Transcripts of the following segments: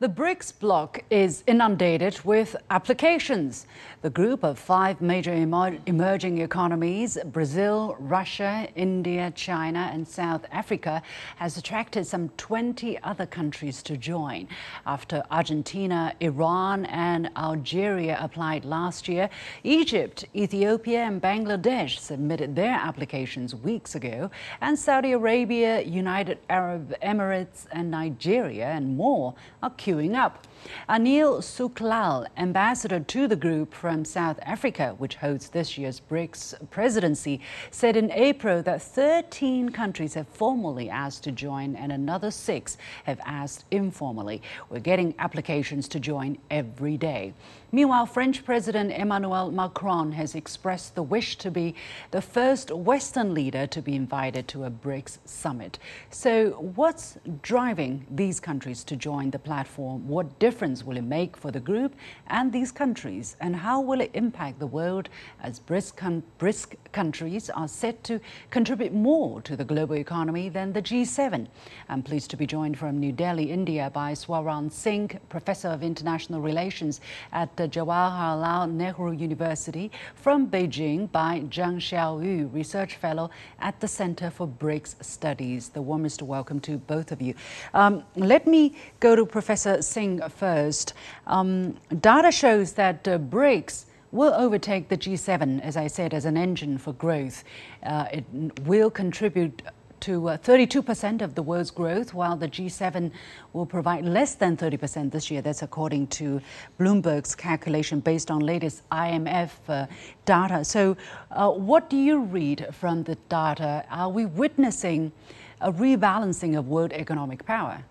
The BRICS bloc is inundated with applications. The group of five major emerging economies Brazil, Russia, India, China, and South Africa has attracted some 20 other countries to join. After Argentina, Iran, and Algeria applied last year, Egypt, Ethiopia, and Bangladesh submitted their applications weeks ago, and Saudi Arabia, United Arab Emirates, and Nigeria, and more are queuing up. Anil Suklal, ambassador to the group from South Africa, which hosts this year's BRICS presidency, said in April that 13 countries have formally asked to join and another six have asked informally. We're getting applications to join every day. Meanwhile, French President Emmanuel Macron has expressed the wish to be the first Western leader to be invited to a BRICS summit. So, what's driving these countries to join the platform? What difference will it make for the group and these countries? And how will it impact the world as BRICS countries are set to contribute more to the global economy than the G7? I'm pleased to be joined from New Delhi, India by Swaran Singh, Professor of International Relations at the Jawaharlal Nehru University, from Beijing by Zhang Xiaoyu, Research Fellow at the Center for BRICS Studies. The warmest welcome to both of you. Um, let me go to Professor Singh first. Um, data shows that uh, BRICS will overtake the G7, as I said, as an engine for growth. Uh, it will contribute to 32% uh, of the world's growth, while the G7 will provide less than 30% this year. That's according to Bloomberg's calculation based on latest IMF uh, data. So, uh, what do you read from the data? Are we witnessing a rebalancing of world economic power?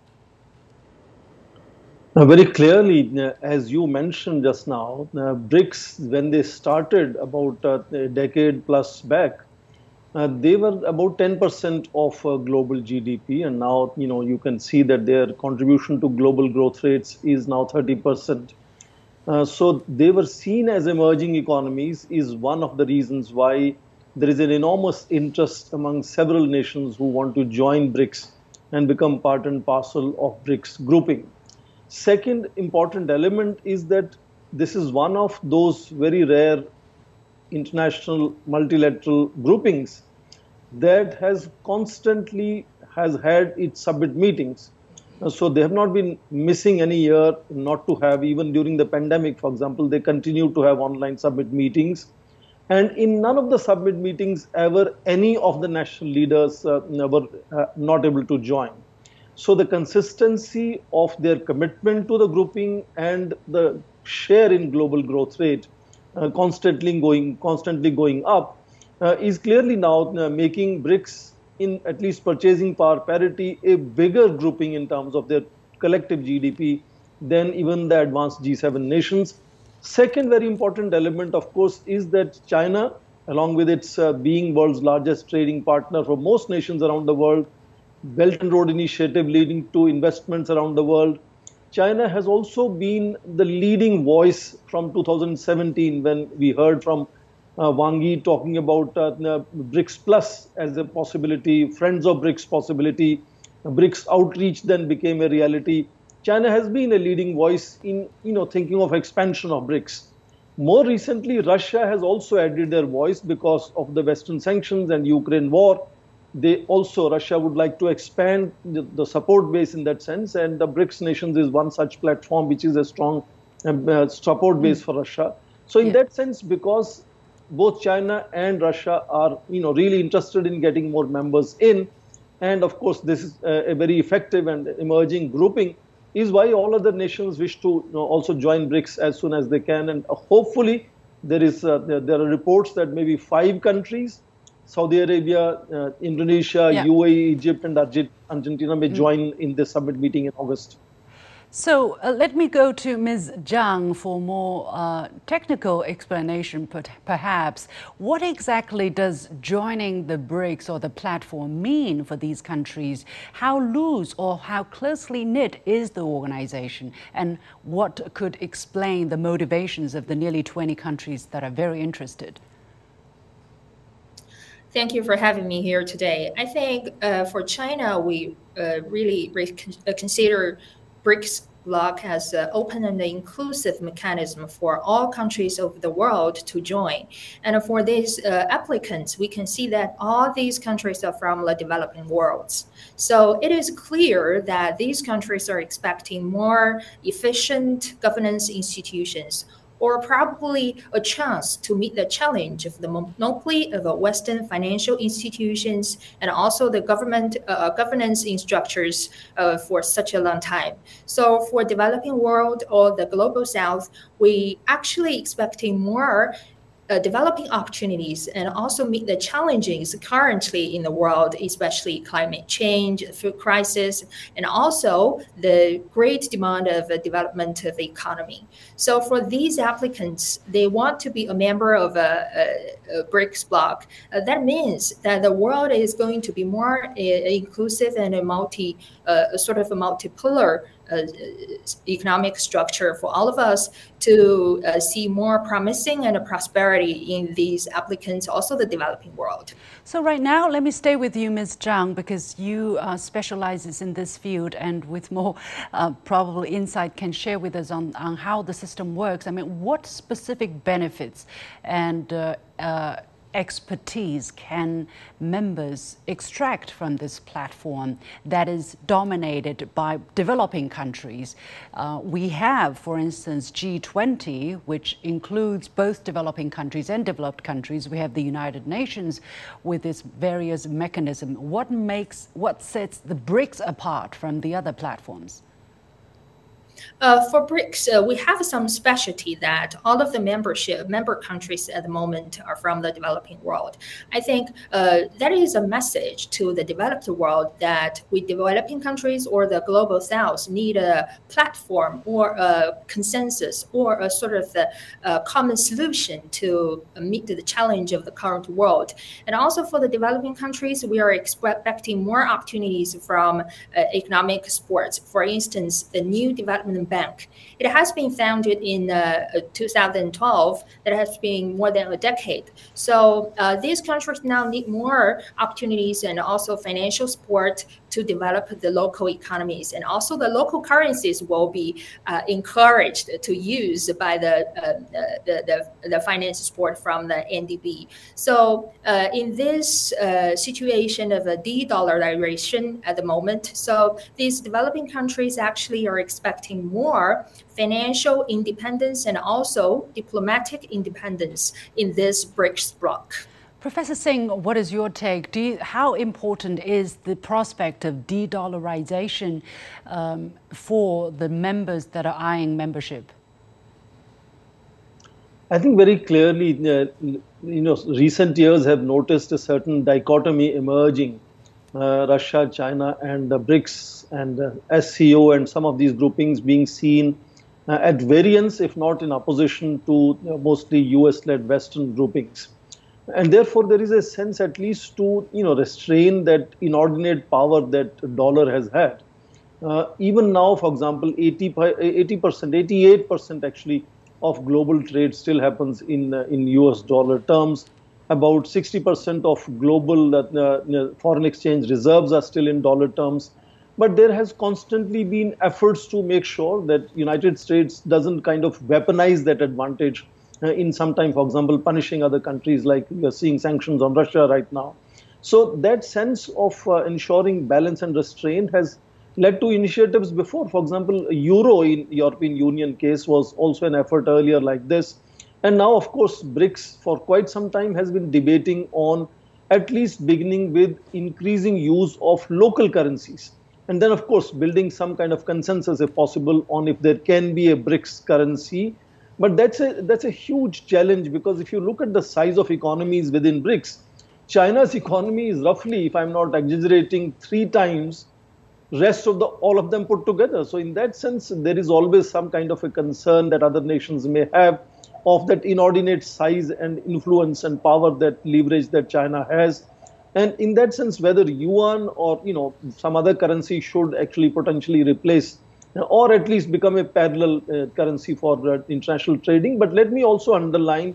Very clearly, uh, as you mentioned just now, uh, BRICS, when they started about uh, a decade plus back, uh, they were about 10% of uh, global GDP, and now you know you can see that their contribution to global growth rates is now 30%. Uh, so they were seen as emerging economies is one of the reasons why there is an enormous interest among several nations who want to join BRICS and become part and parcel of BRICS grouping. Second important element is that this is one of those very rare international multilateral groupings that has constantly has had its summit meetings. So they have not been missing any year not to have even during the pandemic for example they continue to have online summit meetings and in none of the summit meetings ever any of the national leaders uh, were uh, not able to join so the consistency of their commitment to the grouping and the share in global growth rate uh, constantly going constantly going up uh, is clearly now uh, making BRICS in at least purchasing power parity a bigger grouping in terms of their collective GDP than even the advanced G7 nations. Second very important element, of course, is that China, along with its uh, being world's largest trading partner for most nations around the world, Belt and Road Initiative leading to investments around the world, China has also been the leading voice from 2017 when we heard from uh, Wang Yi talking about uh, BRICS Plus as a possibility, Friends of BRICS possibility. BRICS outreach then became a reality. China has been a leading voice in you know thinking of expansion of BRICS. More recently, Russia has also added their voice because of the Western sanctions and Ukraine war. They also, Russia would like to expand the, the support base in that sense, and the BRICS nations is one such platform which is a strong uh, support base mm. for Russia. So, in yeah. that sense, because both China and Russia are, you know, really interested in getting more members in. And of course, this is a, very effective and emerging grouping is why all other nations wish to you know, also join BRICS as soon as they can. And hopefully, there is uh, there, there, are reports that maybe five countries, Saudi Arabia, uh, Indonesia, yeah. UAE, Egypt, and Argentina may mm. join in the summit meeting in August. So uh, let me go to Ms. Zhang for more uh, technical explanation, perhaps. What exactly does joining the BRICS or the platform mean for these countries? How loose or how closely knit is the organization? And what could explain the motivations of the nearly 20 countries that are very interested? Thank you for having me here today. I think uh, for China, we uh, really uh, consider BRICS bloc as an open and inclusive mechanism for all countries of the world to join. And for these uh, applicants, we can see that all these countries are from the developing worlds. So it is clear that these countries are expecting more efficient governance institutions or probably a chance to meet the challenge of the monopoly of the Western financial institutions and also the government uh, governance structures uh, for such a long time. So for developing world or the global south, we actually expecting more uh, developing opportunities and also meet the challenges currently in the world, especially climate change, food crisis, and also the great demand of a development of the economy. So for these applicants, they want to be a member of a, a, a BRICS bloc. Uh, that means that the world is going to be more uh, inclusive and a multi, uh, sort of a multipolar economic structure for all of us to uh, see more promising and prosperity in these applicants, also the developing world. So right now, let me stay with you, Ms. Zhang, because you uh, specializes in this field and with more uh, probable insight can share with us on, on how the system works. I mean, what specific benefits and uh, uh expertise can members extract from this platform that is dominated by developing countries? Uh, we have, for instance, G20, which includes both developing countries and developed countries. We have the United Nations with its various mechanisms. What makes, what sets the BRICS apart from the other platforms? Uh, for BRICS, uh, we have some specialty that all of the membership member countries at the moment are from the developing world. I think uh, that is a message to the developed world that we developing countries or the global south need a platform or a consensus or a sort of the, uh, common solution to meet the challenge of the current world. And also for the developing countries, we are expecting more opportunities from uh, economic sports. For instance, the new development Development Bank. It has been founded in uh, uh 2012. That has been more than a decade. So uh, these countries now need more opportunities and also financial support to develop the local economies. And also the local currencies will be uh, encouraged to use by the, uh, the, the, the, finance support from the NDB. So uh, in this uh, situation of a de-dollarization at the moment, so these developing countries actually are expecting more financial independence and also diplomatic independence in this BRICS bloc. Professor Singh, what is your take? You, how important is the prospect of de-dollarization um, for the members that are eyeing membership? I think very clearly, uh, you know, recent years have noticed a certain dichotomy emerging. Uh, Russia, China, and the BRICS and uh, SCO and some of these groupings being seen uh, at variance, if not in opposition to mostly US-led Western groupings. And therefore there is a sense at least to you know restrain that inordinate power that dollar has had. Uh, even now for example 80 percent 88 percent actually of global trade still happens in uh, in us dollar terms about 60 percent of global uh, uh, foreign exchange reserves are still in dollar terms but there has constantly been efforts to make sure that united states doesn't kind of weaponize that advantage uh, in some time, for example, punishing other countries like are seeing sanctions on Russia right now. So that sense of uh, ensuring balance and restraint has led to initiatives before. For example, Euro in European Union case was also an effort earlier like this. And now, of course, BRICS for quite some time has been debating on at least beginning with increasing use of local currencies. And then, of course, building some kind of consensus, if possible, on if there can be a BRICS currency but that's a that's a huge challenge because if you look at the size of economies within BRICS, China's economy is roughly, if I'm not exaggerating, three times rest of the all of them put together. So in that sense, there is always some kind of a concern that other nations may have of that inordinate size and influence and power that leverage that China has. And in that sense, whether yuan or you know some other currency should actually potentially replace or at least become a parallel uh, currency for uh, international trading. But let me also underline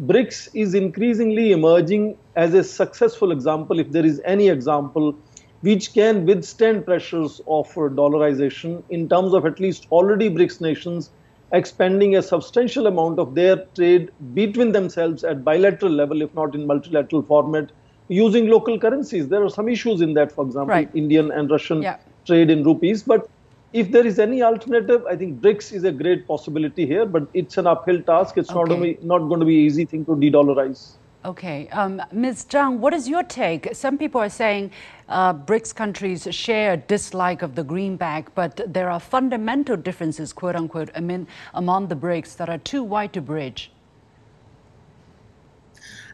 BRICS is increasingly emerging as a successful example, if there is any example, which can withstand pressures of dollarization in terms of at least already BRICS nations expanding a substantial amount of their trade between themselves at bilateral level, if not in multilateral format, using local currencies. There are some issues in that, for example, right. Indian and Russian yeah. trade in rupees. But if there is any alternative, I think BRICS is a great possibility here, but it's an uphill task. It's okay. not, going to be, not going to be easy thing to de-dollarize. Okay. Um, Ms. Zhang, what is your take? Some people are saying uh, BRICS countries share dislike of the greenback, but there are fundamental differences, quote unquote, among the BRICS that are too wide to bridge.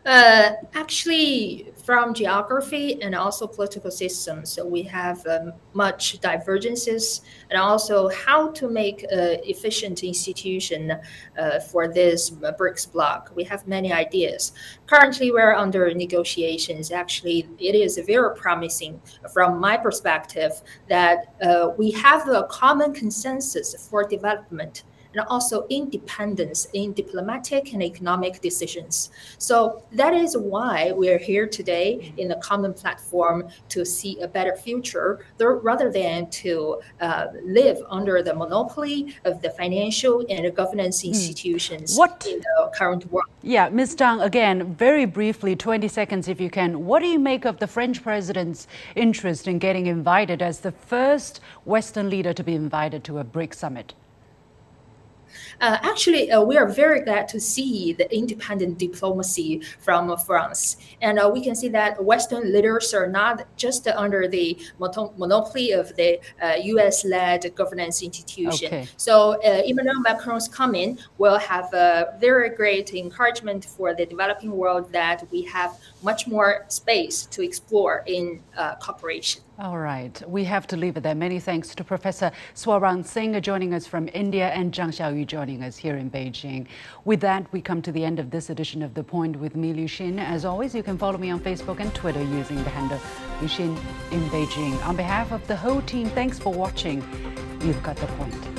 Uh, actually, from geography and also political systems, so we have um, much divergences, and also how to make an efficient institution uh, for this BRICS bloc. We have many ideas. Currently, we're under negotiations. Actually, it is very promising from my perspective that uh, we have a common consensus for development and also independence in diplomatic and economic decisions. So that is why we're here today in the common platform to see a better future rather than to uh, live under the monopoly of the financial and governance hmm. institutions what? in the current world. Yeah, Ms. Zhang, again, very briefly, 20 seconds if you can. What do you make of the French president's interest in getting invited as the first Western leader to be invited to a BRICS summit? Uh, actually, uh, we are very glad to see the independent diplomacy from France. And uh, we can see that Western leaders are not just under the monopoly of the US uh, led governance institution. Okay. So uh, Emmanuel Macron's coming will have a very great encouragement for the developing world that we have much more space to explore in uh, cooperation. All right, we have to leave it there. Many thanks to Professor Swaran Singh joining us from India and Zhang Xiaoyu joining us here in Beijing. With that, we come to the end of this edition of The Point with me, Liu Xin. As always, you can follow me on Facebook and Twitter using the handle Liu Xin in Beijing. On behalf of the whole team, thanks for watching. You've got the point.